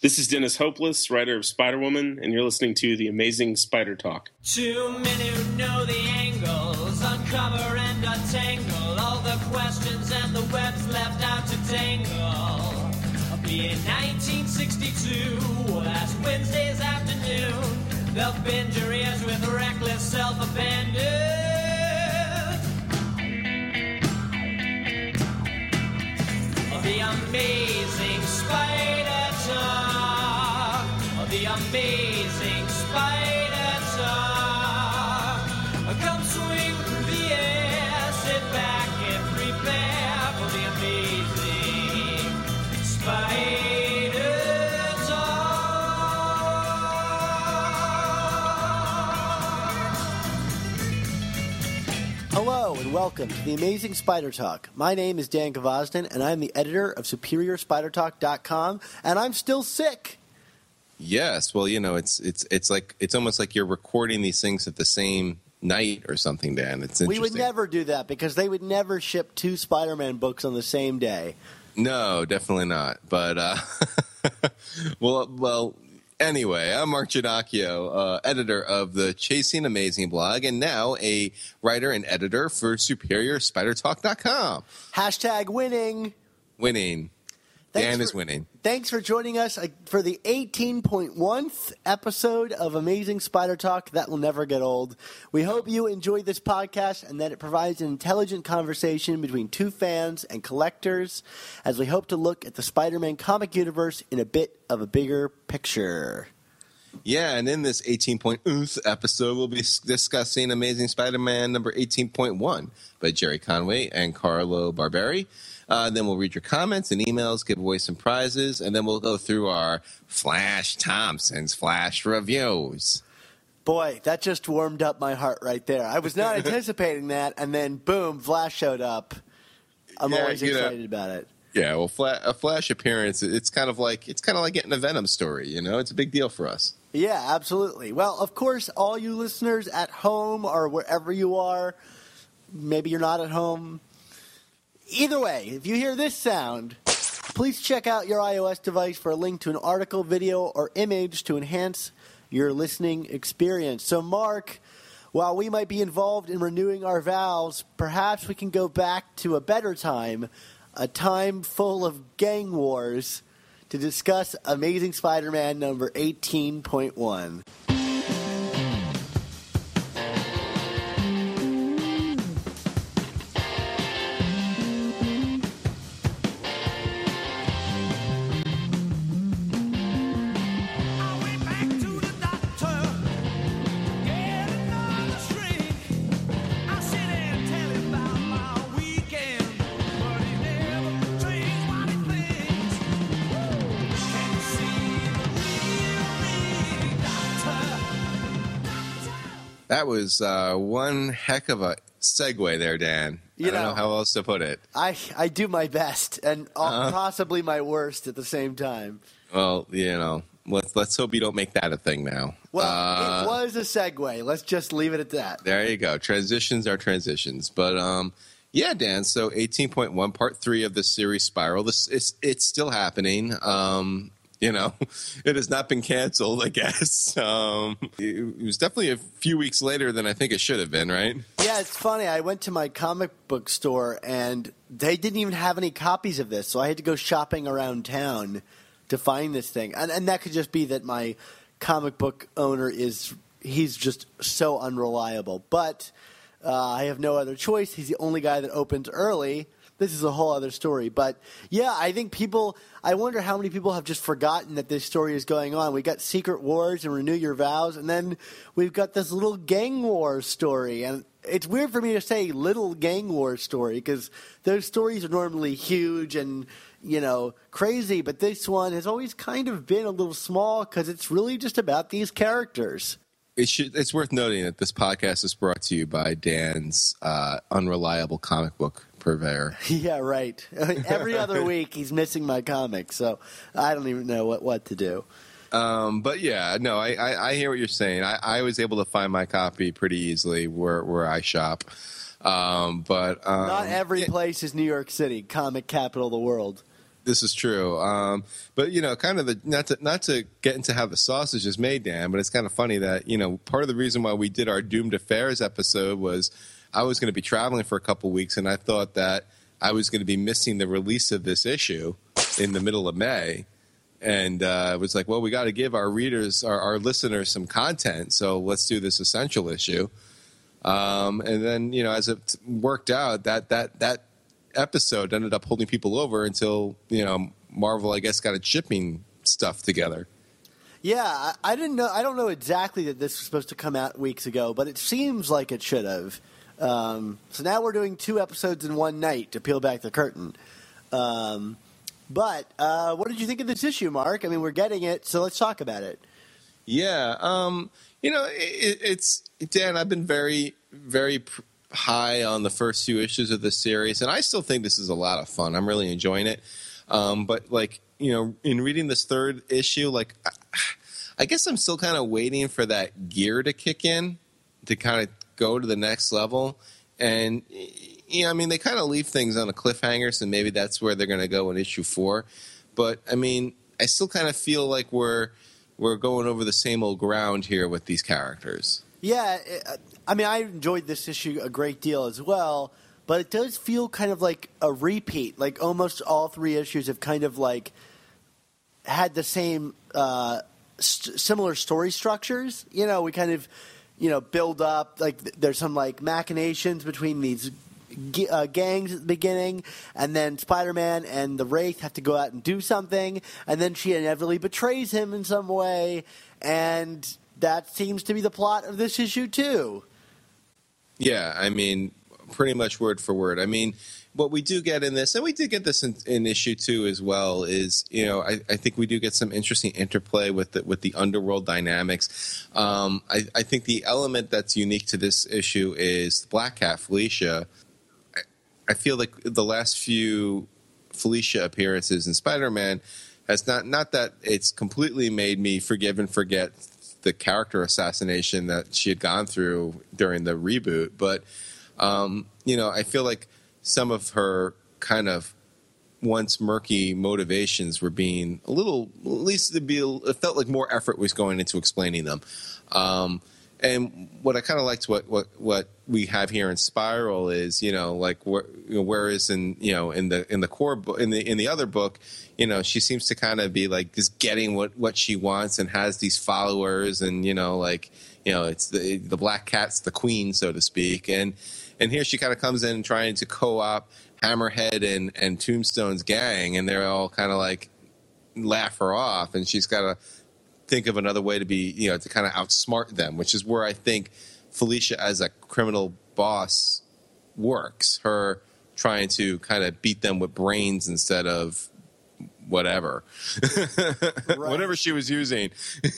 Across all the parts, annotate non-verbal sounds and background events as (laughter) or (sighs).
This is Dennis Hopeless, writer of Spider Woman, and you're listening to the amazing Spider Talk. Who know the angles, uncover and untangle all the questions and the webs left out to tangle. Be in 1962, last Wednesday's afternoon, they'll bend your ears with reckless self-abandon. The amazing Spider. The amazing Spider. Come swing through the air, sit back and prepare for the amazing Spider Talk. Hello and welcome to the Amazing Spider Talk. My name is Dan Gvozden and I'm the editor of SuperiorSpiderTalk.com and I'm still sick. Yes, well, you know, it's it's it's like it's almost like you're recording these things at the same night or something, Dan. It's interesting. We would never do that because they would never ship two Spider-Man books on the same day. No, definitely not. But uh, (laughs) well, well. Anyway, I'm Mark Ginocchio, uh, editor of the Chasing Amazing blog, and now a writer and editor for SuperiorSpiderTalk.com. Hashtag winning. Winning. Thanks Dan for- is winning. Thanks for joining us uh, for the 18.1th episode of Amazing Spider Talk. That will never get old. We hope you enjoy this podcast and that it provides an intelligent conversation between two fans and collectors as we hope to look at the Spider Man comic universe in a bit of a bigger picture. Yeah, and in this 18.1th episode, we'll be discussing Amazing Spider-Man number 18.1 by Gerry Conway and Carlo Barberi. Uh, then we'll read your comments and emails, give away some prizes, and then we'll go through our Flash Thompson's Flash reviews. Boy, that just warmed up my heart right there. I was not (laughs) anticipating that, and then boom, Flash showed up. I'm Yeah, always you know- excited about it. Yeah, well, fla- a Flash appearance, it's kind of like it's kind of like getting a Venom story. You know, it's a big deal for us. Yeah, absolutely. Well, of course, all you listeners at home or wherever you are, maybe you're not at home. Either way, if you hear this sound, please check out your iOS device for a link to an article, video, or image to enhance your listening experience. So, Mark, while we might be involved in renewing our vows, perhaps we can go back to a better time, a time full of gang wars, to discuss Amazing Spider Man number 18.1. was uh, one heck of a segue there, Dan. You I don't know- know how else to put it. I, I do my best and uh, Uh-huh. possibly my worst at the same time. Well, you know, let's let's hope you don't make that a thing now. Well, Uh, it was a segue. Let's just leave it at that. There you go. Transitions are transitions, but um, yeah, Dan. So eighteen point one, part three of the series Spiral. This it's it's still happening. Um, you know, (laughs) it has not been canceled. I guess. (laughs) Um, it, was definitely a few weeks later than I think it should have been. Right? Yeah, it's funny. I went to my comic book store and they didn't even have any copies of this, so I had to go shopping around town to find this thing. And, and that could just be that my comic book owner is he's just so unreliable. But uh, I have no other choice. He's the only guy that opens early. This is a whole other story. But yeah, I think people, I wonder how many people have just forgotten that this story is going on. We got Secret Wars and Renew Your Vows, and then we've got this little gang war story. And it's weird for me to say little gang war story because those stories are normally huge and, you know, crazy. But this one has always kind of been a little small because it's really just about these characters. It should, it's worth noting that this podcast is brought to you by Dan's uh, unreliable comic book purveyor. (laughs) Yeah, right. (laughs) Every other week he's missing my comics, so I don't even know what, what to do. Um, but yeah, no, I, I, I hear what you're saying. I, I was able to find my copy pretty easily where, where I shop. Um, but um, Not every place is New York City, comic capital of the world. This is true. Um, but you know, kind of the not to not to get into how the sausage is made, Dan. But it's kind of funny that you know part of the reason why we did our doomed affairs episode was I was going to be traveling for a couple weeks, and I thought that I was going to be missing the release of this issue in the middle of May. And uh, it was like, well, we got to give our readers, our, our listeners, some content. So let's do this essential issue. Um, and then, you know, as it worked out, that that that episode ended up holding people over until you know Marvel, I guess, got its shipping stuff together. Yeah, I, didn't know. I don't know exactly that this was supposed to come out weeks ago, but it seems like it should have. Um, so now we're doing two episodes in one night to peel back the curtain. Um, but uh, what did you think of this issue, Mark? I mean, we're getting it, so let's talk about it. Yeah, um, you know, it, it's Dan. I've been very, very pr- high on the first few issues of the series, and I still think this is a lot of fun. I'm really enjoying it. Um, but like, you know, in reading this third issue, like, I, I guess I'm still kind of waiting for that gear to kick in to kind of go to the next level. And yeah, I mean, they kind of leave things on a cliffhanger, so maybe that's where they're going to go in issue four. But I mean, I still kind of feel like we're we're going over the same old ground here with these characters. Yeah, I mean, I enjoyed this issue a great deal as well, but it does feel kind of like a repeat. Like almost all three issues have kind of like had the same uh, st- similar story structures. You know, we kind of you know build up like th- there's some like machinations between these uh, gangs at the beginning, and then Spider-Man and the Wraith have to go out and do something, and then she inevitably betrays him in some way, and that seems to be the plot of this issue too. Yeah, I mean, pretty much word for word. I mean, what we do get in this, and we did get this in, in issue two as well, is you know I, I think we do get some interesting interplay with the, with the underworld dynamics. Um, I, I think the element that's unique to this issue is Black Cat Felicia. I, I feel like the last few Felicia appearances in Spider Man has not not that it's completely made me forgive and forget the character assassination that she had gone through during the reboot, but um, you know, I feel like some of her kind of once murky motivations were being a little, at least to be, it felt like more effort was going into explaining them. Um, and what I kind of liked what, what what we have here in Spiral is you know like where, you know, whereas in you know in the in the core book in the in the other book you know she seems to kind of be like just getting what what she wants and has these followers and you know like you know it's the the black cat's the queen so to speak. And and here she kind of comes in trying to co-op Hammerhead and and Tombstone's gang and they're all kind of like laugh her off. And she's got to think of another way to be, you know, to kind of outsmart them, which is where I think Felicia as a criminal boss works. Her trying to kind of beat them with brains instead of whatever, (laughs) whatever she was using. (laughs)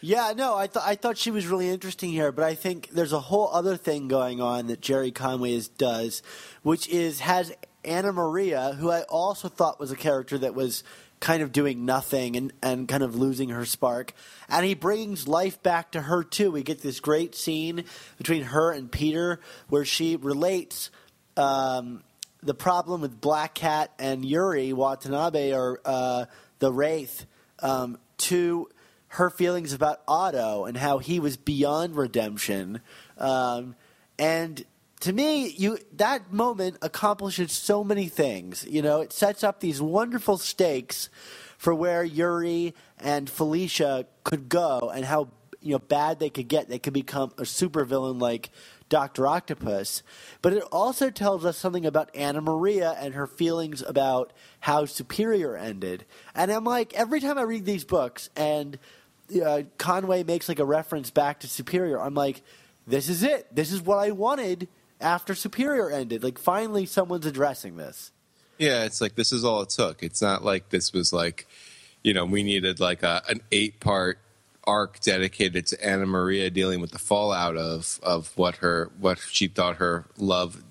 Yeah, no, I thought I thought she was really interesting here, but I think there's a whole other thing going on that Gerry Conway is, does, which is has Anna Maria, who I also thought was a character that was kind of doing nothing and, and kind of losing her spark, and he brings life back to her too. We get this great scene between her and Peter where she relates. Um, the problem with Black Cat and Yuri Watanabe or uh, the Wraith um, to her feelings about Otto and how he was beyond redemption. Um, and to me, you that moment accomplishes so many things. You know, it sets up these wonderful stakes for where Yuri and Felicia could go and how you know bad they could get. They could become a supervillain like Doctor Octopus. But it also tells us something about Anna Maria and her feelings about how Superior ended. And I'm like, every time I read these books and uh, Conway makes like a reference back to Superior, I'm like, this is it. This is what I wanted after Superior ended. Like, finally, someone's addressing this. Yeah, it's like this is all it took. It's not like this was like, you know, we needed like a, an eight part arc dedicated to Anna Maria dealing with the fallout of of what her what she thought her love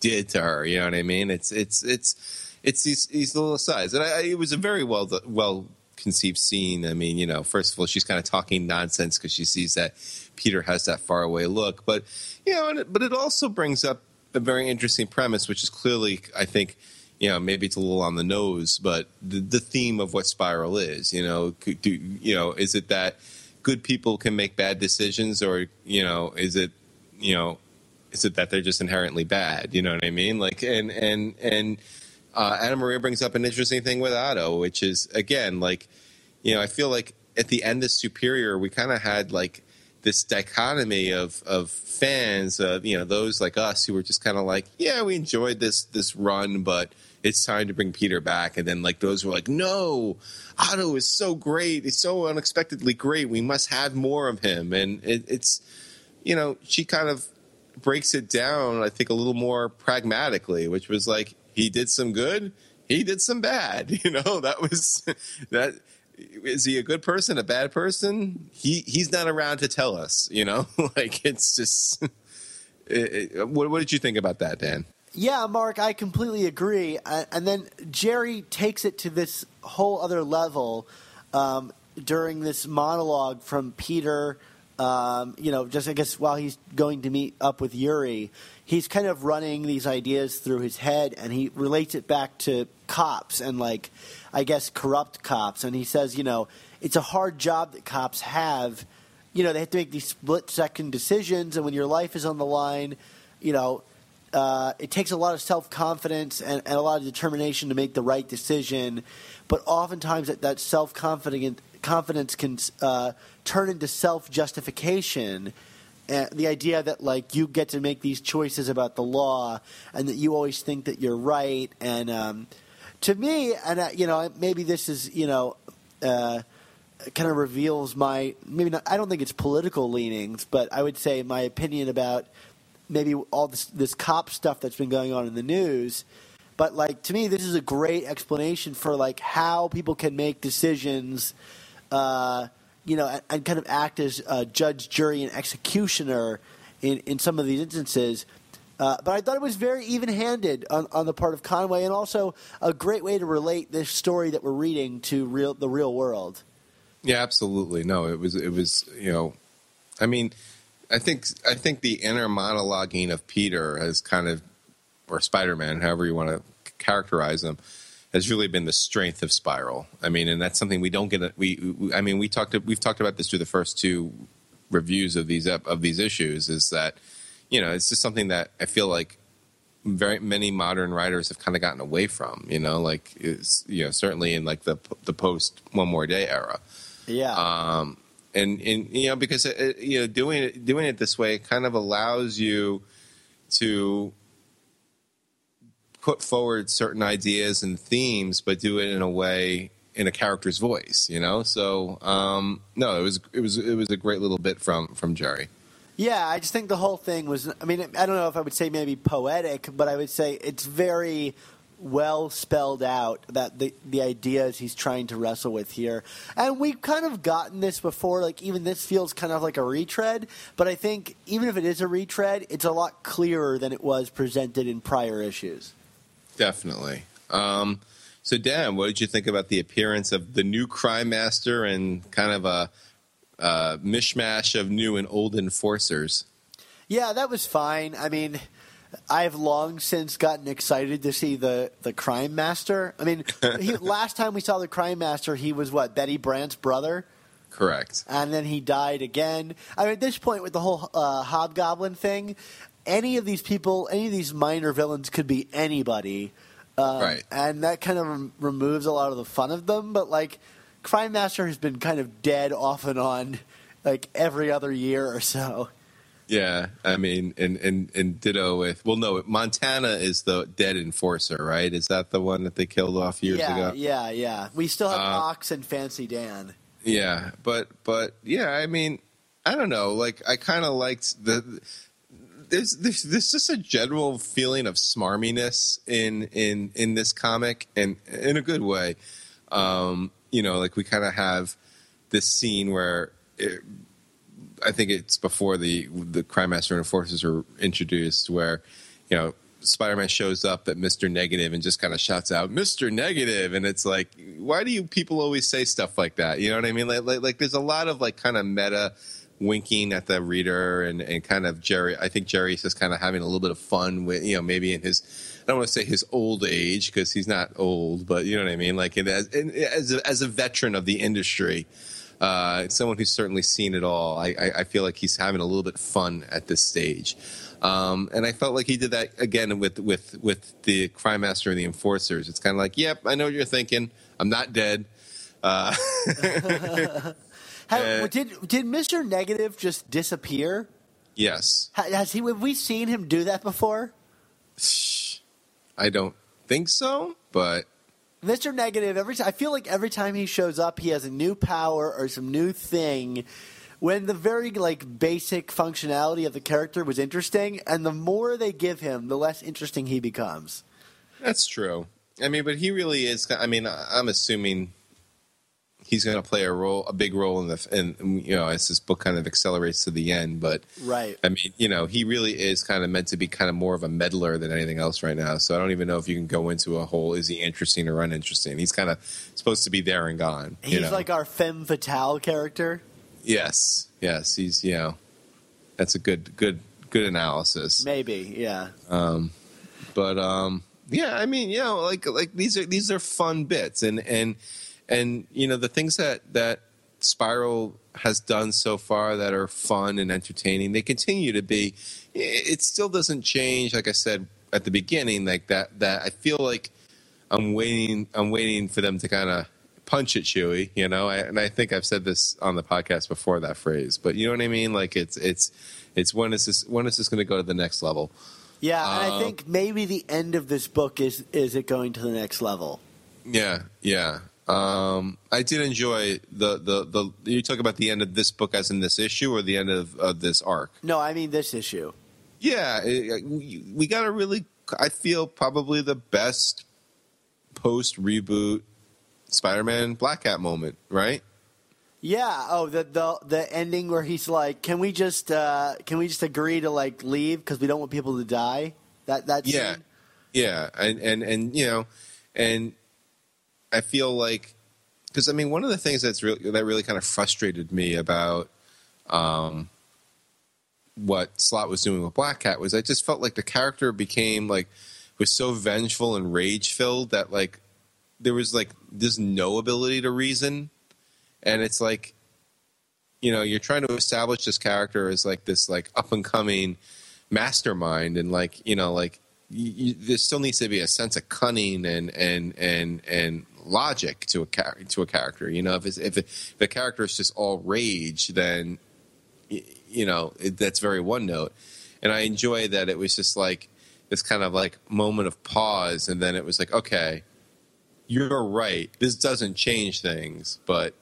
did to her. You know what I mean? It's it's it's it's these these little asides, and I, it was a very well well conceived scene. I mean, you know, first of all, she's kind of talking nonsense because she sees that Peter has that faraway look, but you know, and but it also brings up a very interesting premise, which is clearly, I think, you know, maybe it's a little on the nose, but the, the theme of what Spiral is, you know, do, you know, is it that good people can make bad decisions, or you know, is it, you know, is it that they're just inherently bad? You know what I mean? Like, and and and uh, Anna Maria brings up an interesting thing with Otto, which is again, like, you know, I feel like at the end of Superior, we kind of had like this dichotomy of of fans of you know those like us who were just kind of like yeah we enjoyed this this run but it's time to bring Peter back. And then like those were like no Otto is so great. He's so unexpectedly great. We must have more of him. And it, it's you know she kind of breaks it down I think a little more pragmatically which was like he did some good he did some bad (laughs) you know that was that is he a good person, a bad person? He he's not around to tell us, you know. (laughs) like it's just. (laughs) It, it, what, what did you think about that, Dan? Yeah, Mark, I completely agree. Uh, and then Gerry takes it to this whole other level um, during this monologue from Peter. Um, you know, just I guess while he's going to meet up with Yuri, he's kind of running these ideas through his head, and he relates it back to cops and like, I guess, corrupt cops. And he says, you know, it's a hard job that cops have. You know, they have to make these split second decisions, and when your life is on the line, you know, uh, it takes a lot of self confidence and, and a lot of determination to make the right decision. But oftentimes, that, that self confidence can uh, turn into self justification. And the idea that like you get to make these choices about the law, and that you always think that you're right. And um, to me, and uh, you know, maybe this is you know. Uh, kind of reveals my maybe not I don't think it's political leanings, but I would say my opinion about maybe all this this cop stuff that's been going on in the news. But like to me, this is a great explanation for like how people can make decisions, uh, you know, and, kind of act as uh, judge, jury, and executioner in in some of these instances. Uh, but I thought it was very even-handed on, on the part of Conway, and also a great way to relate this story that we're reading to real the real world. Yeah, absolutely. No, it was it was you know, I mean, I think I think the inner monologuing of Peter has kind of, or Spider Man, however you want to characterize him, has really been the strength of Spiral. I mean, and that's something we don't get. We, we I mean, we talked we've talked about this through the first two reviews of these of these issues. Is that you know it's just something that I feel like very many modern writers have kind of gotten away from. You know, like it's you know certainly in like the the post One More Day era. Yeah. Um, and and you know because it, it- you know doing it doing it this way kind of allows you to put forward certain ideas and themes, but do it in a way in a character's voice. You know, so um, no, it was it was it was a great little bit from from Gerry. Yeah, I just think the whole thing was. I mean, I don't know if I would say maybe poetic, but I would say it's very well spelled out that the the ideas he's trying to wrestle with here. And we've kind of gotten this before. Like even this feels kind of like a retread, but I think even if it is a retread, it's a lot clearer than it was presented in prior issues. Definitely. Um, so, Dan, what did you think about the appearance of the new crime master and kind of a, a mishmash of new and old enforcers? Yeah, that was fine. I mean, I've long since gotten excited to see the, the crime master. I mean, (laughs) he, last time we saw the crime master, he was what Betty Brant's brother, Correct. and then he died again. I mean, at this point, with the whole uh, hobgoblin thing, any of these people, any of these minor villains could be anybody, um, Right. And that kind of rem- removes a lot of the fun of them. But like, crime master has been kind of dead off and on, like every other year or so. Yeah, I mean, and, and, and ditto with, well, no, Montana is the dead enforcer, right? Is that the one that they killed off years yeah, ago? yeah, yeah. We still have Uh, Ox and Fancy Dan. Yeah, but but yeah, I mean, I don't know. Like, I kind of liked the. There's, there's there's just a general feeling of smarminess in in in this comic, and in a good way. Um, you know, like we kind of have this scene where it, I think it's before the the crime master and enforcers are introduced, where you know Spider-Man shows up at Mister Negative and just kind of shouts out Mister Negative, and it's like, why do you people always say stuff like that? You know what I mean? Like, like, like there's a lot of like kind of meta winking at the reader and, and kind of Gerry. I think Gerry's just kind of having a little bit of fun with you know maybe in his I don't want to say his old age because he's not old, but you know what I mean. Like in, as in, as a, as a veteran of the industry, uh, someone who's certainly seen it all. I, I, I feel like he's having a little bit fun at this stage. Um, and I felt like he did that again with with with the crime master and the enforcers. It's kind of like, yep, I know what you're thinking. I'm not dead. Uh, (laughs) (laughs) How, Uh, did did Mister Negative just disappear? yes, Has he? Have we seen him do that before? (sighs) I don't think so, but Mr. Negative, every time I feel like every time he shows up, he has a new power or some new thing. When the very like basic functionality of the character was interesting, and the more they give him, the less interesting he becomes. that's true. I mean, but he really is. I mean, I'm assuming he's going to play a role, a big role in the, in you know, as this book kind of accelerates to the end. But Right. I mean, you know, he really is kind of meant to be kind of more of a meddler than anything else right now. So I don't even know if you can go into a whole is he interesting or uninteresting. He's kind of supposed to be there and gone. He's you know? like our femme fatale character. yes, yes, he's you know, that's a good, good, good analysis. Maybe, yeah. Um, but um yeah i mean you know like like these are these are fun bits and and and you know the things that that spiral has done so far that are fun and entertaining they continue to be it still doesn't change like i said at the beginning like that that i feel like i'm waiting i'm waiting for them to kind of punch at Chewie you know I, and i think i've said this on the podcast before that phrase but you know what i mean like it's it's it's when is this when is this going to go to the next level Yeah, and I um, think maybe the end of this book is is it going to the next level. Yeah, yeah. Um, I did enjoy the, the the you talk about the end of this book as in this issue or the end of, of this arc. No, I mean this issue. Yeah, it, we, we got a really I feel probably the best post reboot Spider-Man Black Cat moment, right? Yeah. Oh, the the the ending where he's like, "Can we just uh, can we just agree to like leave because we don't want people to die?" That that Yeah. scene? Yeah, and and and you know, and I feel like because I mean one of the things that's really that really kind of frustrated me about um, what Slott was doing with Black Cat was I just felt like the character became like was so vengeful and rage filled that like there was like there's no ability to reason, and it's like you know you're trying to establish this character as like this like up and coming mastermind and like you know like you, you, there still needs to be a sense of cunning and and and and logic to a char- to a character you know? If it's, if, it, if the character is just all rage then you know it, that's very one note. And i enjoy that it was just like this kind of like moment of pause and then it was like okay you're right. This doesn't change things but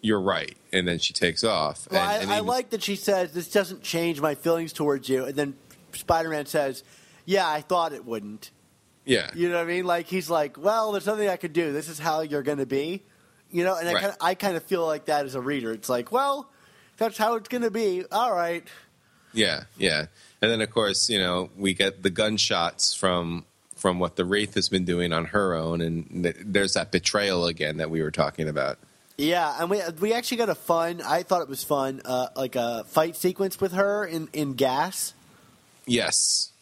you're right. And then she takes off. Well, and, I, and I even- like that she says this doesn't change my feelings towards you, and then Spider-Man says, "Yeah, I thought it wouldn't." Yeah You know what I mean? Like he's like, "Well, there's nothing I could do. This is how you're going to be." You know, and I kind of I kind of feel like that as a reader. It's like, well, that's how it's going to be. All right. Yeah, yeah. And then of course, you know, we get the gunshots from from what the Wraith has been doing on her own, and th- there's that betrayal again that we were talking about. Yeah, and we we actually got a fun. I thought it was fun, uh, like a fight sequence with her in in gas. Yes.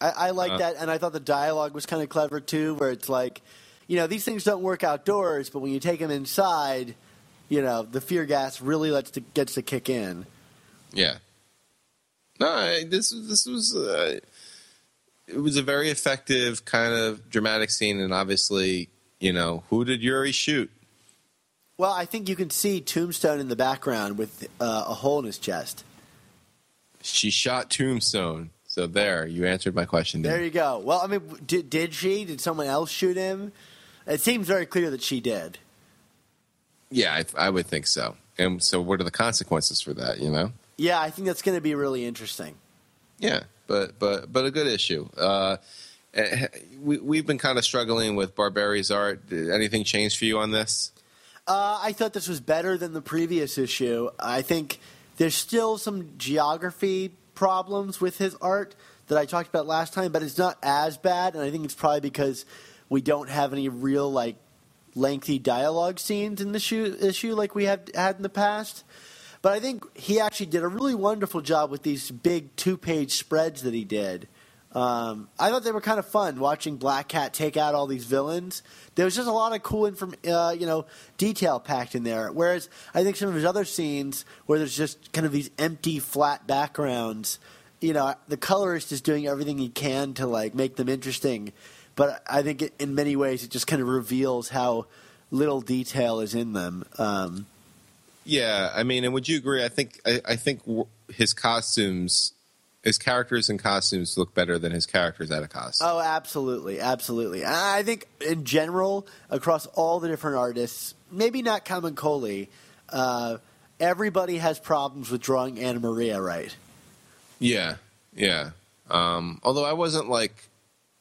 I, I like Uh. that, and I thought the dialogue was kind of clever too, where it's like, you know, these things don't work outdoors, but when you take them inside, you know, the fear gas really lets to, gets to kick in. Yeah. No, I, this this was uh, it was a very effective kind of dramatic scene, and obviously, you know, who did Yuri shoot? Well, I think you can see Tombstone in the background with uh, a hole in his chest. She shot Tombstone. So there, you answered my question. There you go. Well, I mean, did, did she? Did someone else shoot him? It seems very clear that she did. Yeah, I, I would think so. And so, what are the consequences for that? You know. Yeah, I think that's going to be really interesting. Yeah, but but but a good issue. Uh, eh, we we've been kind of struggling with Barberi's art. Did anything change for you on this? Uh, I thought this was better than the previous issue. I think there's still some geography problems with his art that I talked about last time, but it's not as bad, and I think it's probably because we don't have any real like lengthy dialogue scenes in the issue, issue like we have had in the past. But I think he actually did a really wonderful job with these big two page spreads that he did. Um, I thought they were kind of fun watching Black Cat take out all these villains. There was just a lot of cool inform- uh, you know, detail packed in there. Whereas I think some of his other scenes where there's just kind of these empty, flat backgrounds, you know, the colorist is doing everything he can to like make them interesting. But I think it, in many ways it just kind of reveals how little detail is in them. Um, Yeah, I mean, and would you agree? I think I, I think his costumes, his characters and costumes look better than his characters out of costume. Oh, absolutely, absolutely. I think in general, across all the different artists, maybe not Camuncoli, uh, everybody has problems with drawing Anna Maria right. Yeah, yeah. Um, although I wasn't like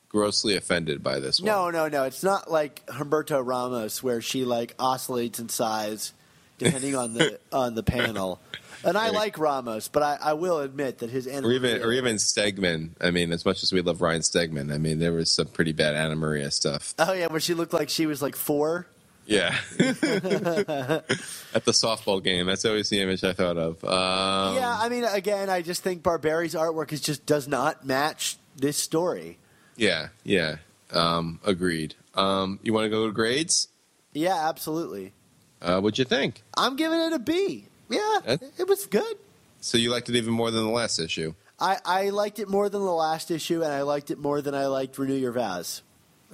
grossly offended by this one. No, no, no. It's not like Humberto Ramos where she like oscillates in size depending on the (laughs) on the panel. And I like Ramos, but I, I will admit that his Anna Or even, Maria- or even Stegman. I mean, as much as we love Ryan Stegman, I mean, there was some pretty bad Anna Maria stuff. oh yeah, where she looked like she was like four. Yeah. (laughs) (laughs) At the softball game, that's always the image I thought of. Um, yeah, I mean, again, I just think Barberi's artwork is just does not match this story. Yeah, yeah. Um, agreed. Um, you want to go to grades? Yeah, absolutely. Uh, what'd you think? I'm giving it a B. Yeah, it was good. So you liked it even more than the last issue? I, I liked it more than the last issue, and I liked it more than I liked Renew Your Vows.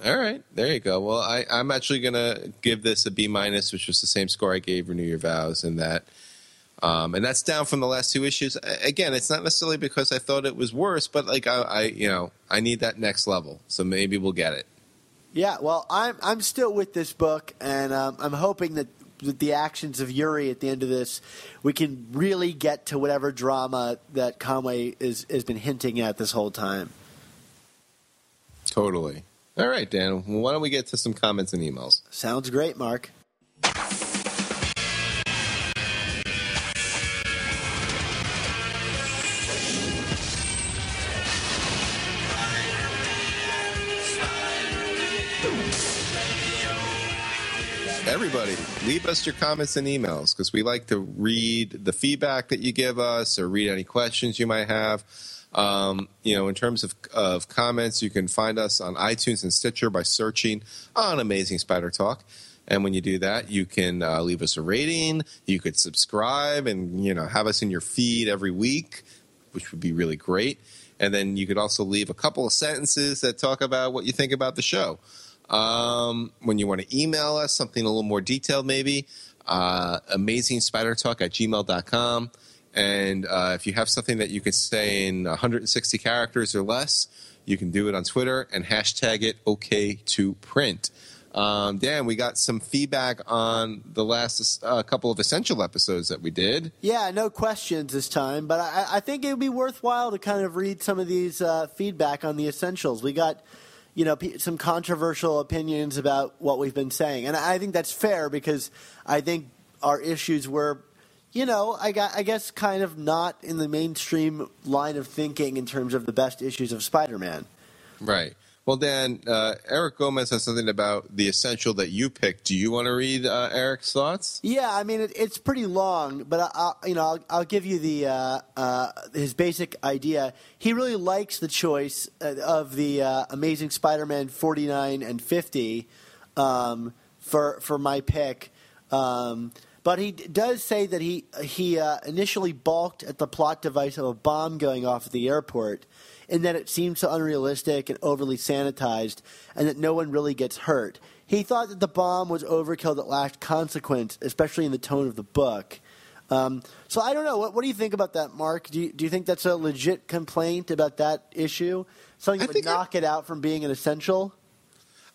All right, there you go. Well, I, I'm actually gonna give this a B minus, which was the same score I gave Renew Your Vows, and that, um, and that's down from the last two issues. Again, it's not necessarily because I thought it was worse, but like I, I you know, I need that next level, so maybe we'll get it. Yeah, well, I'm I'm still with this book, and um, I'm hoping that with the actions of Yuri at the end of this, we can really get to whatever drama that Conway is has been hinting at this whole time. Totally. All right, Dan. Well, why don't we get to some comments and emails? Sounds great, Mark. Everybody, leave us your comments and emails because we like to read the feedback that you give us or read any questions you might have. Um, you know, in terms of, of comments, you can find us on iTunes and Stitcher by searching on Amazing Spider Talk. And when you do that, you can uh, leave us a rating. You could subscribe and you know have us in your feed every week, which would be really great. And then you could also leave a couple of sentences that talk about what you think about the show. Um, when you want to email us something a little more detailed, maybe uh, amazingspidertalk at gmail.com. And uh, if you have something that you can say in 160 characters or less, you can do it on Twitter and hashtag it OK to print. Um, Dan, we got some feedback on the last uh, couple of essential episodes that we did. Yeah, no questions this time, but I, I think it would be worthwhile to kind of read some of these uh, feedback on the essentials. We got, you know, some controversial opinions about what we've been saying, and I think that's fair because I think our issues were, you know, I guess, kind of not in the mainstream line of thinking in terms of the best issues of Spider-Man. Right. Well, Dan, uh, Eric Gomez has something about the essential that you picked. Do you want to read uh, Eric's thoughts? Yeah, I mean it, it's pretty long, but I, I, you know I'll, I'll give you the uh, uh, his basic idea. He really likes the choice uh, of the uh, Amazing Spider-Man 49 and 50 um, for for my pick. Um, but he does say that he he initially balked at the plot device of a bomb going off at the airport, and that it seems so unrealistic and overly sanitized, and that no one really gets hurt. He thought that the bomb was overkill that lacked consequence, especially in the tone of the book. Um, so I don't know. What, what do you think about that, Mark? Do you, do you think that's a legit complaint about that issue? Something that would think I- knock it out from being an essential?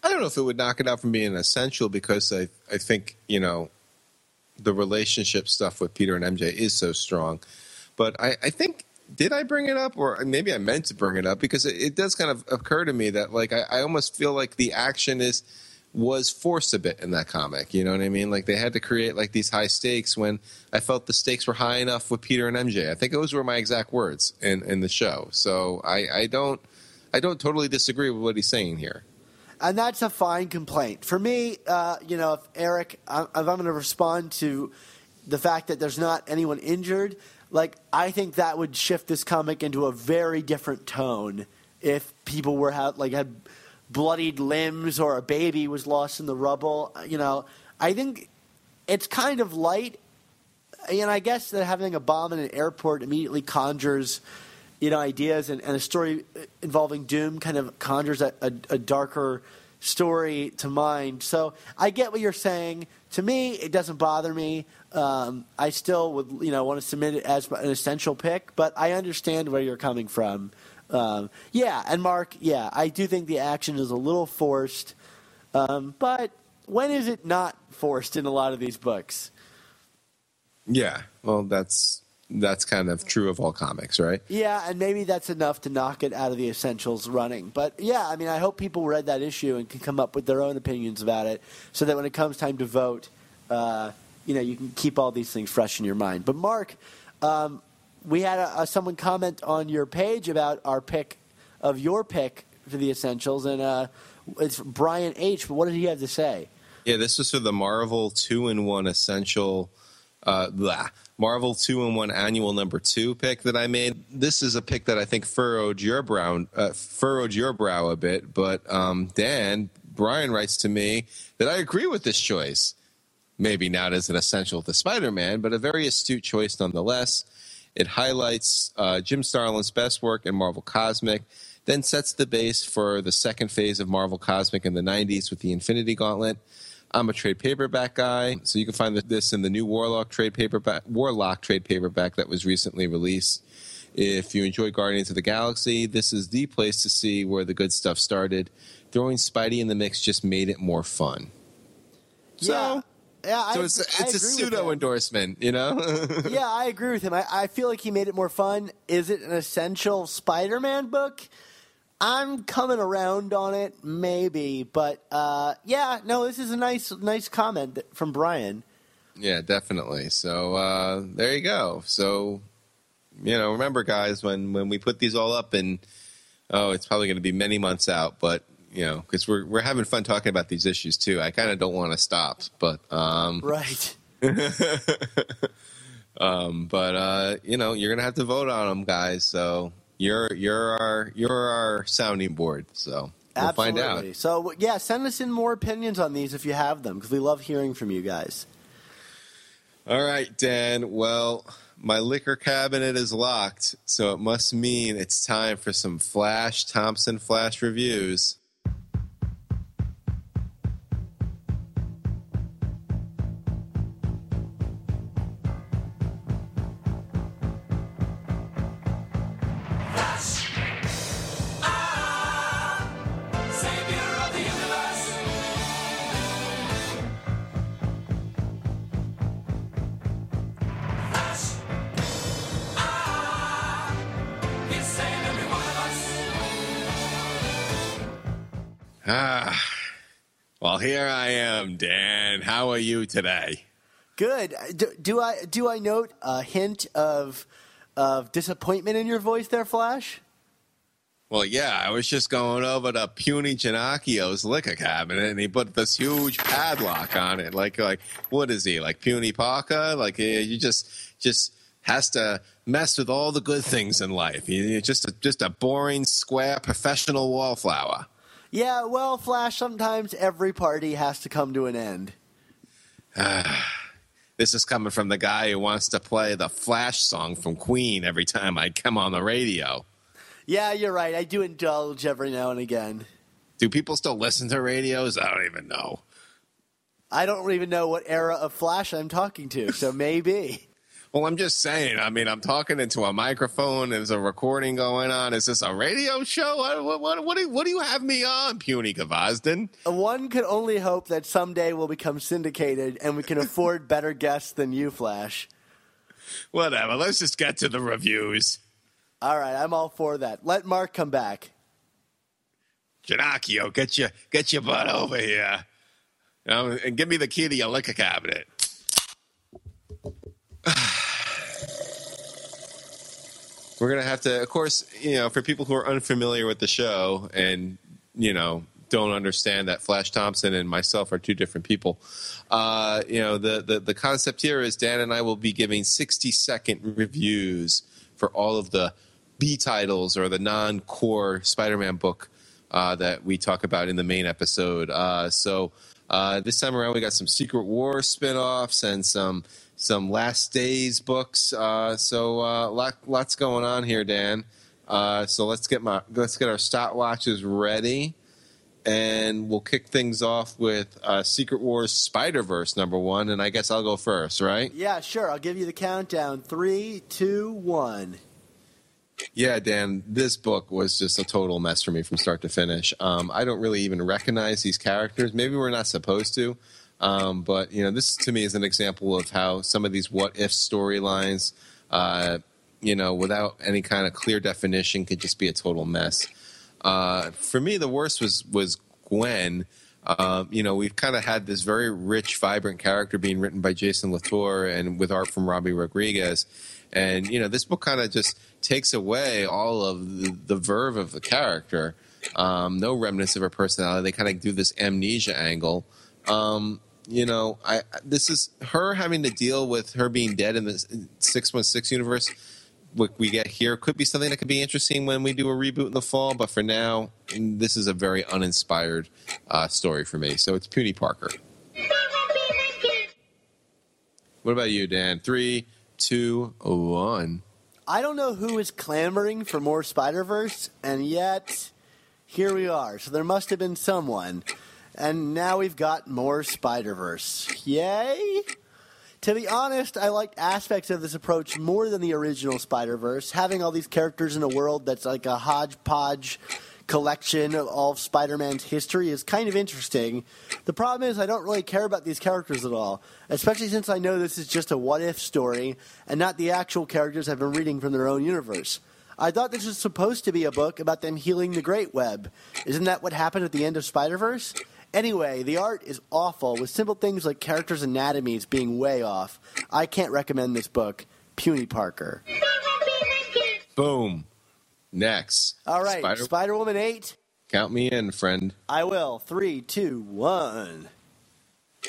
I don't know if it would knock it out from being an essential because I, I think, you know, the relationship stuff with Peter and MJ is so strong. But I, I think, did I bring it up? Or maybe I meant to bring it up because it, it does kind of occur to me that, like, I, I almost feel like the action is was forced a bit in that comic. You know what I mean? Like they had to create like these high stakes when I felt the stakes were high enough with Peter and MJ. I think those were my exact words in, in the show. So I, I don't I don't totally disagree with what he's saying here. and that's a fine complaint for me. Uh, you know, if Eric, if I'm going to respond to the fact that there's not anyone injured, like I think that would shift this comic into a very different tone if people were had like had bloodied limbs or a baby was lost in the rubble. Uh, you know, I think it's kind of light, and I guess that having a bomb in an airport immediately conjures, you know, ideas, and, and a story uh, involving Doom kind of conjures a, a, a darker story to mind. So I get what you're saying. To me, it doesn't bother me. Um, I still would, you know, want to submit it as an essential pick, but I understand where you're coming from. Um, yeah, and Mark, yeah, I do think the action is a little forced, um, but when is it not forced in a lot of these books? Yeah, well, that's that's kind of true of all comics, right? Yeah, and maybe that's enough to knock it out of the essentials running. But yeah, I mean, I hope people read that issue and can come up with their own opinions about it, so that when it comes time to vote, uh, you know, you can keep all these things fresh in your mind. But Mark, um, we had a, a, someone comment on your page about our pick of your pick for the essentials, and uh, it's Brian H. But what did he have to say? Yeah, this was for the Marvel two in one essential. Uh, blah, Marvel two in one annual number two pick that I made. This is a pick that I think furrowed your brow, uh, furrowed your brow a bit. But um, Dan Brian writes to me that I agree with this choice. Maybe not as an essential to Spider-Man, but a very astute choice nonetheless. It highlights uh, Jim Starlin's best work in Marvel Cosmic, then sets the base for the second phase of Marvel Cosmic in the 90s with the Infinity Gauntlet. I'm a trade paperback guy, so you can find this in the new Warlock trade paperback, Warlock trade paperback that was recently released. If you enjoy Guardians of the Galaxy, this is the place to see where the good stuff started. Throwing Spidey in the mix just made it more fun. So, so I, it's, I it's a pseudo endorsement, you know? (laughs) yeah, I agree with him. I, I feel like he made it more fun. Is it an essential Spider-Man book? I'm coming around on it, maybe, but uh, yeah, no, this is a nice, nice comment from Brian. Yeah, definitely. So uh, there you go. So you know, remember, guys, when when we put these all up, and oh, it's probably going to be many months out, but you know, because we're we're having fun talking about these issues too. I kind of don't want to stop, but um, Right. (laughs) um, but uh, you know, you're gonna have to vote on them, guys. So you're you're our you're our sounding board. So we'll Absolutely. find out. So yeah, send us in more opinions on these if you have them, because we love hearing from you guys. All right, Dan. Well, my liquor cabinet is locked, so it must mean it's time for some Flash Thompson Flash reviews. You today? Good. Do, do I do I note a hint of of disappointment in your voice there, Flash? Well, yeah, I was just going over to Puny Ginocchio's liquor cabinet, and he put this huge padlock on it. Like, like, what is he? Like Puny Parker? Like, you just, just has to mess with all the good things in life. You're just, a, just a boring, square, professional wallflower. Yeah. Well, Flash. Sometimes every party has to come to an end. (sighs) This is coming from the guy who wants to play the Flash song from Queen every time I come on the radio. Yeah, you're right. I do indulge every now and again. Do people still listen to radios? I don't even know. I don't even know what era of Flash I'm talking to, so (laughs) maybe. Well, I'm just saying. I mean, I'm talking into a microphone. There's a recording going on. Is this a radio show? What, what, what, what, do, what do you have me on, Puny Gvozden? Uh, one could only hope that someday we'll become syndicated and we can afford better guests than you, Flash. Whatever. Let's just get to the reviews. All right, I'm all for that. Let Mark come back. Ginocchio, get your get your butt over here, and give me the key to your liquor cabinet. (sighs) (sighs) We're gonna have to, of course, you know, for people who are unfamiliar with the show, and you know, don't understand that Flash Thompson and myself are two different people. Uh, you know, the, the the concept here is Dan and I will be giving 60 second reviews for all of the B titles or the non core Spider Man book uh, that we talk about in the main episode. Uh, so uh, this time around, we got some Secret War spin offs and some some Last Days books. Uh, so uh, lot, lots going on here, Dan. Uh, so let's get my let's get our stopwatches ready, and we'll kick things off with uh, Secret Wars Spider Verse number one. And I guess I'll go first, right? Yeah, sure. I'll give you the countdown. Three, two, one. Yeah, Dan, this book was just a total mess for me from start to finish. Um, I don't really even recognize these characters. Maybe we're not supposed to, um, but you know, this to me is an example of how some of these what if storylines, uh, you know, without any kind of clear definition, could just be a total mess. Uh, for me, the worst was was Gwen. Um, you know, we've kind of had this very rich, vibrant character being written by Jason Latour and with art from Robbi Rodriguez. And, you know, this book kind of just takes away all of the, the verve of the character. Um, no remnants of her personality. They kind of do this amnesia angle. Um, you know, I this is her having to deal with her being dead in the 616 universe. What we get here could be something that could be interesting when we do a reboot in the fall, but for now, this is a very uninspired uh, story for me. So it's Puny Parker. What about you, Dan? Three, two, one. I don't know who is clamoring for more Spider Verse, and yet here we are. So there must have been someone. And now we've got more Spider Verse. Yay! To be honest, I liked aspects of this approach more than the original Spider Verse. Having all these characters in a world that's like a hodgepodge collection of all of Spider Man's history is kind of interesting. The problem is, I don't really care about these characters at all, especially since I know this is just a what if story and not the actual characters I've been reading from their own universe. I thought this was supposed to be a book about them healing the Great Web. Isn't that what happened at the end of Spider Verse? Anyway, the art is awful, with simple things like characters' anatomies being way off. I can't recommend this book. Puny Parker. Boom. Next. All right, Spider- Woman 8. Count me in, friend. I will. Three, two, one.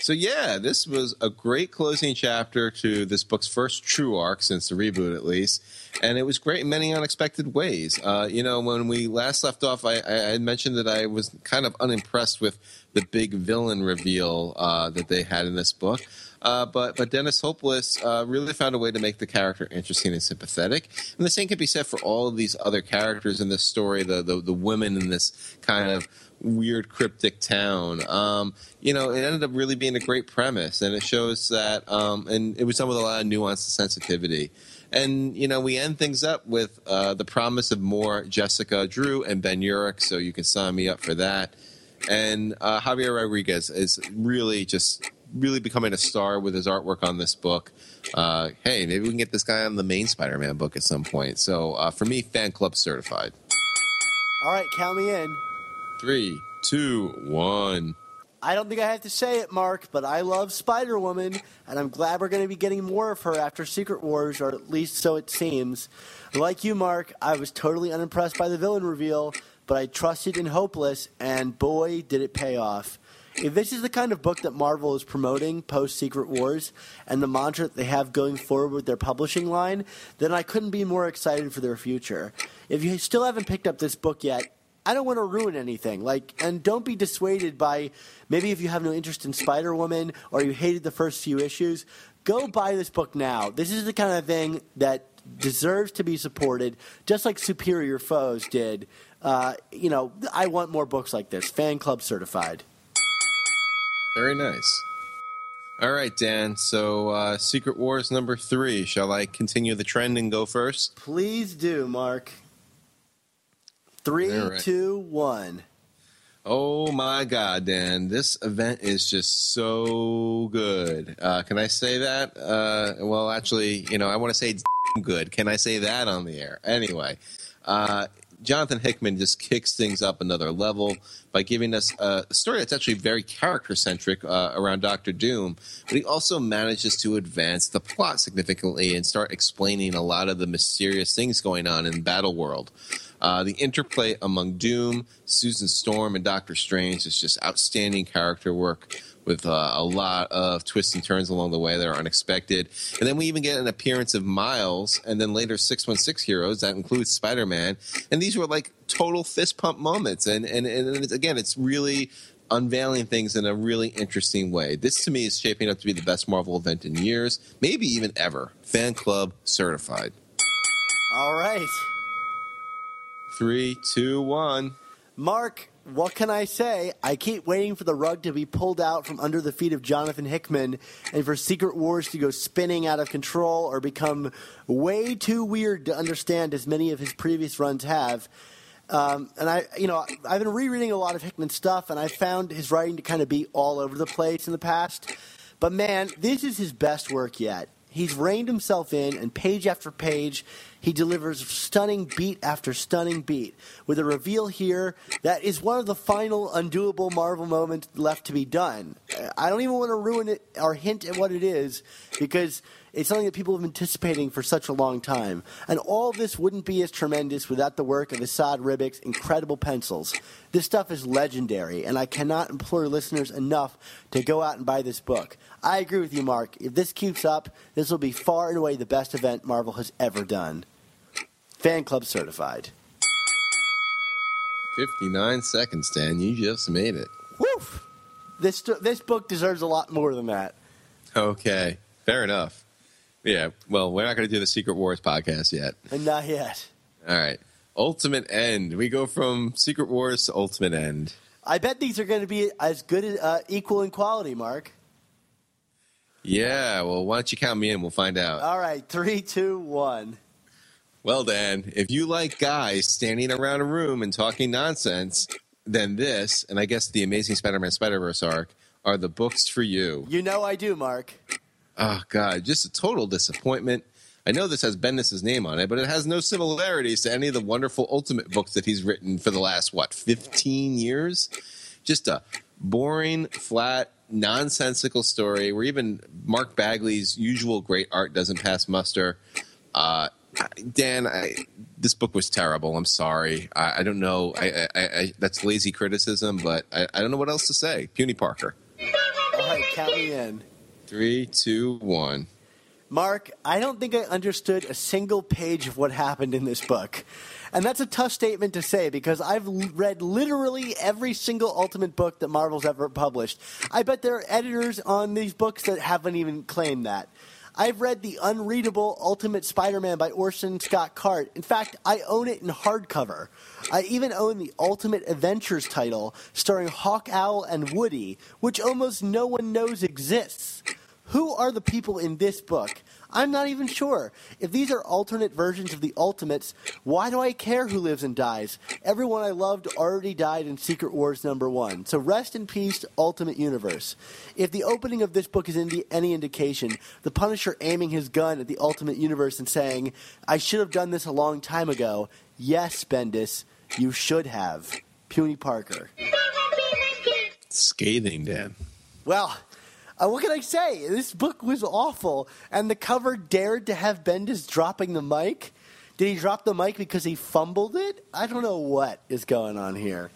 So yeah, this was a great closing chapter to this book's first true arc since the reboot, at least, and it was great in many unexpected ways. Uh, you know, when we last left off, I, I mentioned that I was kind of unimpressed with the big villain reveal uh, that they had in this book. Uh, but but Dennis Hopeless uh, really found a way to make the character interesting and sympathetic. And the same can be said for all of these other characters in this story. The the, the women in this kind of weird cryptic town. Um, you know, it ended up really being a great premise, and it shows that. Um, and it was done with a lot of nuance and sensitivity. And you know, we end things up with uh, the promise of more Jessica Drew and Ben Urich. So you can sign me up for that. And uh, Javier Rodriguez is really just really becoming a star with his artwork on this book. Uh, hey, maybe we can get this guy on the main Spider-Man book at some point. So uh, for me, fan club certified. All right, count me in. Three, two, one. I don't think I have to say it, Mark, but I love Spider Woman, and I'm glad we're going to be getting more of her after Secret Wars, or at least so it seems. Like you, Mark, I was totally unimpressed by the villain reveal, but I trusted in Hopeless, and boy, did it pay off. If this is the kind of book that Marvel is promoting post Secret Wars and the mantra that they have going forward with their publishing line, then I couldn't be more excited for their future. If you still haven't picked up this book yet, I don't want to ruin anything. Like, and don't be dissuaded by maybe if you have no interest in Spider Woman or you hated the first few issues, go buy this book now. This is the kind of thing that deserves to be supported, just like Superior Foes did. Uh, you know, I want more books like this. Fan club certified. Very nice. All right, Dan. So, uh, Secret Wars number three. Shall I continue the trend and go first? Please do, Mark. Three, right. two, one. Oh my God, Dan! This event is just so good. Uh, can I say that? Uh, well, actually, you know, I want to say it's good. Can I say that on the air? Anyway, uh, Jonathan Hickman just kicks things up another level by giving us a story that's actually very character centric uh, around Doctor Doom, but he also manages to advance the plot significantly and start explaining a lot of the mysterious things going on in Battle World. Uh, the interplay among Doom, Susan Storm, and Doctor Strange is just outstanding character work with uh, a lot of twists and turns along the way that are unexpected. And then we even get an appearance of Miles, and then later 616 heroes that includes Spider Man. And these were like total fist pump moments. And, and, and it's, again, it's really unveiling things in a really interesting way. This to me is shaping up to be the best Marvel event in years, maybe even ever. Fan club certified. All right. Three, two, one. Mark, what can I say? I keep waiting for the rug to be pulled out from under the feet of Jonathan Hickman and for Secret Wars to go spinning out of control or become way too weird to understand as many of his previous runs have. Um, and I, you know, I've been rereading a lot of Hickman's stuff, and I found his writing to kind of be all over the place in the past. But man, this is his best work yet. He's reined himself in, and page after page, he delivers stunning beat after stunning beat, with a reveal here that is one of the final undoable Marvel moments left to be done. I don't even want to ruin it or hint at what it is, because it's something that people have been anticipating for such a long time. And all this wouldn't be as tremendous without the work of Esad Ribić's incredible pencils. This stuff is legendary, and I cannot implore listeners enough to go out and buy this book. I agree with you, Mark. If this keeps up, this will be far and away the best event Marvel has ever done. Fan club certified. 59 seconds, Dan. You just made it. Woof! This, this book deserves a lot more than that. Okay. Fair enough. Yeah. Well, we're not going to do the Secret Wars podcast yet. Not yet. All right. Ultimate End. We go from Secret Wars to Ultimate End. I bet these are going to be as good, uh, equal in quality, Mark. Yeah. Well, why don't you count me in? We'll find out. All right, three, two, one. Well, Dan, if you like guys standing around a room and talking nonsense, then this, and I guess the Amazing Spider Man Spider Verse arc, are the books for you. You know I do, Mark. Oh, God. Just a total disappointment. I know this has Bendis' name on it, but it has no similarities to any of the wonderful Ultimate books that he's written for the last, what, 15 years? Just a boring, flat, nonsensical story where even Mark Bagley's usual great art doesn't pass muster. Uh, Dan, I, this book was terrible. I'm sorry. I, I don't know. I, that's lazy criticism, but I, I don't know what else to say. Puny Parker. All right, count me in. Three, two, one. Mark, I don't think I understood a single page of what happened in this book. And that's a tough statement to say because I've read literally every single Ultimate book that Marvel's ever published. I bet there are editors on these books that haven't even claimed that. I've read the unreadable Ultimate Spider Man by Orson Scott Card. In fact, I own it in hardcover. I even own the Ultimate Adventures title starring Hawk Owl and Woody, which almost no one knows exists. Who are the people in this book? I'm not even sure. If these are alternate versions of the Ultimates, why do I care who lives and dies? Everyone I loved already died in Secret Wars number one. So rest in peace, Ultimate Universe. If the opening of this book is indi- any indication, the Punisher aiming his gun at the Ultimate Universe and saying, I should have done this a long time ago. Yes, Bendis, you should have. Puny Parker. Scathing, Dan. Well, uh, what can I say? This book was awful, and the cover dared to have Bendis dropping the mic. Did he drop the mic because he fumbled it? I don't know what is going on here.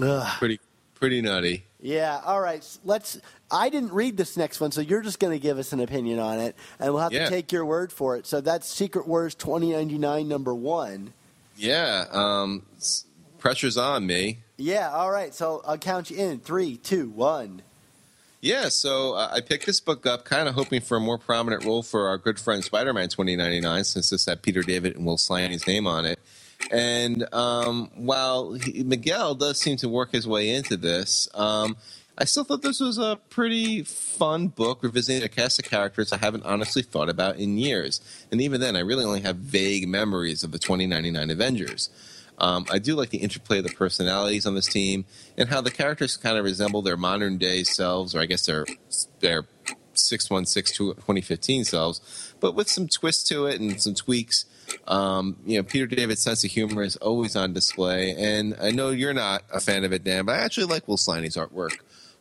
Ugh. Pretty, pretty nutty. Yeah, all right. Let's. I didn't read this next one, so you're just going to give us an opinion on it, and we'll have Yeah. to take your word for it. So that's Secret Wars 2099 number one. Yeah. Um, pressure's on me. Yeah, all right. So I'll count you in. Three, two, one. Yeah, so uh, I picked this book up kind of hoping for a more prominent role for our good friend Spider Man 2099, since this had Peter David and Will Sliney's name on it. And um, while he, Miguel does seem to work his way into this, um, I still thought this was a pretty fun book revisiting a cast of characters I haven't honestly thought about in years. And even then, I really only have vague memories of the 2099 Avengers. Um, I do like the interplay of the personalities on this team and how the characters kind of resemble their modern day selves, or I guess their their 616 2015 selves, but with some twists to it and some tweaks. Um, you know, Peter David's sense of humor is always on display, and I know you're not a fan of it, Dan, but I actually like Will Sliney's artwork.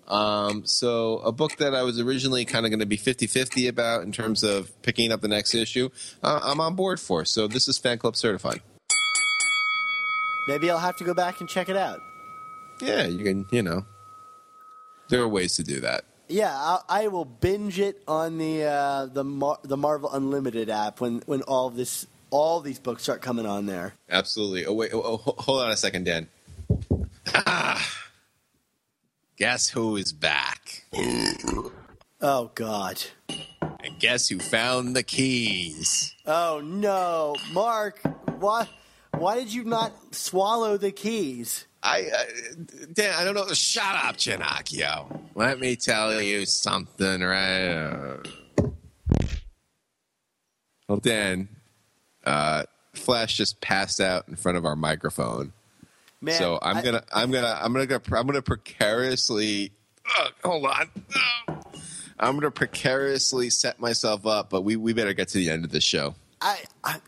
Um, so, a book that I was originally kind of going to be 50 50 about in terms of picking up the next issue, uh, I'm on board for. So, this is Fan Club certified. Maybe I'll have to go back and check it out. Yeah, you can. You know, there are ways to do that. Yeah, I'll, I will binge it on the uh, the Mar- the Marvel Unlimited app when when all this all these books start coming on there. Absolutely. Oh wait. Oh, oh, hold on a second, Dan. Ah, guess who is back? Oh God. And guess who found the keys? Oh no, Mark. Why why did you not swallow the keys? I, uh, Dan, I don't know. Shut up, Ginocchio. Let me tell you something, right? Uh, well, Dan, uh, Flash just passed out in front of our microphone. Man, so I'm I- gonna, I'm gonna, I'm gonna, I'm gonna precariously. Ugh, hold on. I'm gonna precariously set myself up, but we we better get to the end of the show. I,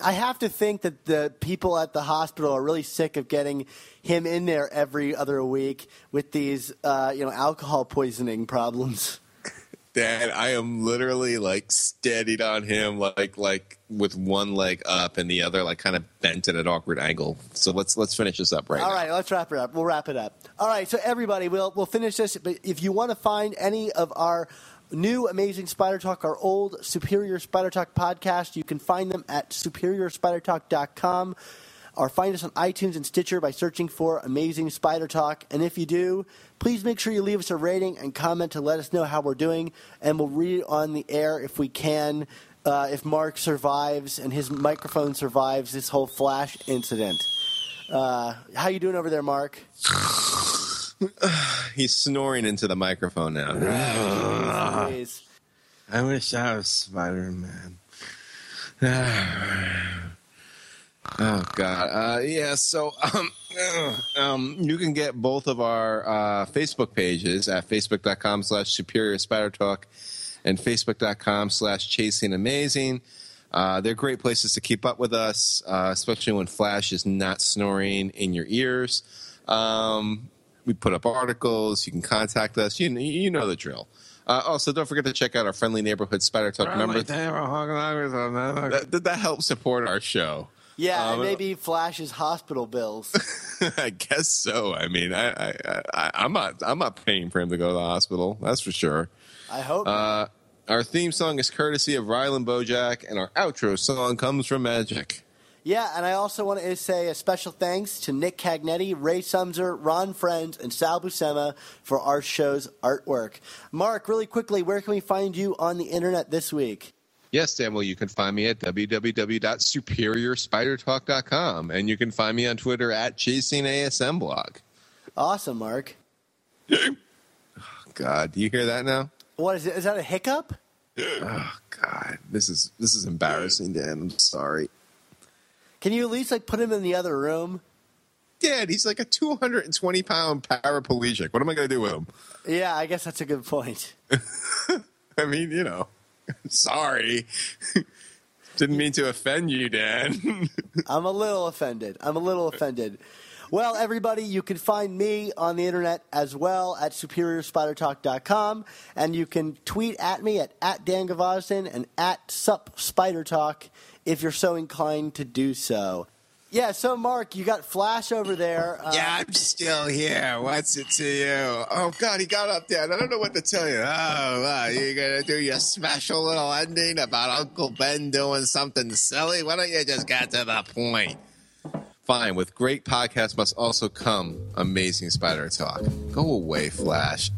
I have to think that the people at the hospital are really sick of getting him in there every other week with these uh, you know alcohol poisoning problems. (laughs) Dan, I am literally like steadied on him, like like with one leg up and the other like kind of bent at an awkward angle. So let's let's finish this up right All now. right, let's wrap it up. We'll wrap it up. All right, so everybody, we'll we'll finish this. But if you want to find any of our new amazing Spider Talk, our old Superior Spider Talk podcast, you can find them at superiorspidertalk.com or find us on iTunes and Stitcher by searching for Amazing Spider Talk. And if you do, please make sure you leave us a rating and comment to let us know how we're doing, and we'll read it on the air if we can. Uh, if Mark survives and his microphone survives this whole flash incident. Uh, how you doing over there, Mark? (sighs) He's snoring into the microphone now. (sighs) Please. I wish I was Spider Man. (sighs) oh God, uh, yeah. So, um, um, you can get both of our uh, Facebook pages at facebook.com/slash Superior Spider Talk and facebook.com slash Chasing Amazing. Uh, they're great places to keep up with us, uh, especially when Flash is not snoring in your ears. Um, we put up articles. You can contact us. You, you know the drill. Uh, also, don't forget to check out our friendly neighborhood Spider Talk member. That, that, that helps support our show. Yeah, and Um, maybe Flash's hospital bills. (laughs) I guess so. I mean, I, I, I, I'm not, I'm not paying for him to go to the hospital. That's for sure. I hope. Uh, our theme song is courtesy of Rylan Bojack, and our outro song comes from Magic. Yeah, and I also want to say a special thanks to Nick Cagnetti, Ray Sumser, Ron Friends, and Sal Buscema for our show's artwork. Mark, really quickly, where can we find you on the internet this week? Yes, Dan. Well, you can find me at www.superiorspidertalk.com, and you can find me on Twitter at ChasingASMblog. Awesome, Mark. (sighs) God, do you hear that now? What is it? Is that a hiccup? (sighs) Oh God, this is this is embarrassing, Dan. I'm sorry. Can you at least like put him in the other room? Dad, he's like a 220 pound paraplegic. What am I going to do with him? Yeah, I guess that's a good point. (laughs) I mean, you know, sorry. (laughs) Didn't mean to offend you, Dan. (laughs) I'm a little offended. I'm a little offended. Well, everybody, you can find me on the internet as well at superiorspidertalk.com, and you can tweet at me at, at Dan Gvozden and at Sup Spider Talk if you're so inclined to do so. Yeah, so Mark, you got Flash over there. Uh, yeah, I'm still here. What's it to you? Oh God, he got up, there. I don't know what to tell you. Oh, wow, you gonna do your special little ending about Uncle Ben doing something silly? Why don't you just get to the point? Fine. With great podcasts must also come amazing spider talk. Go away, Flash.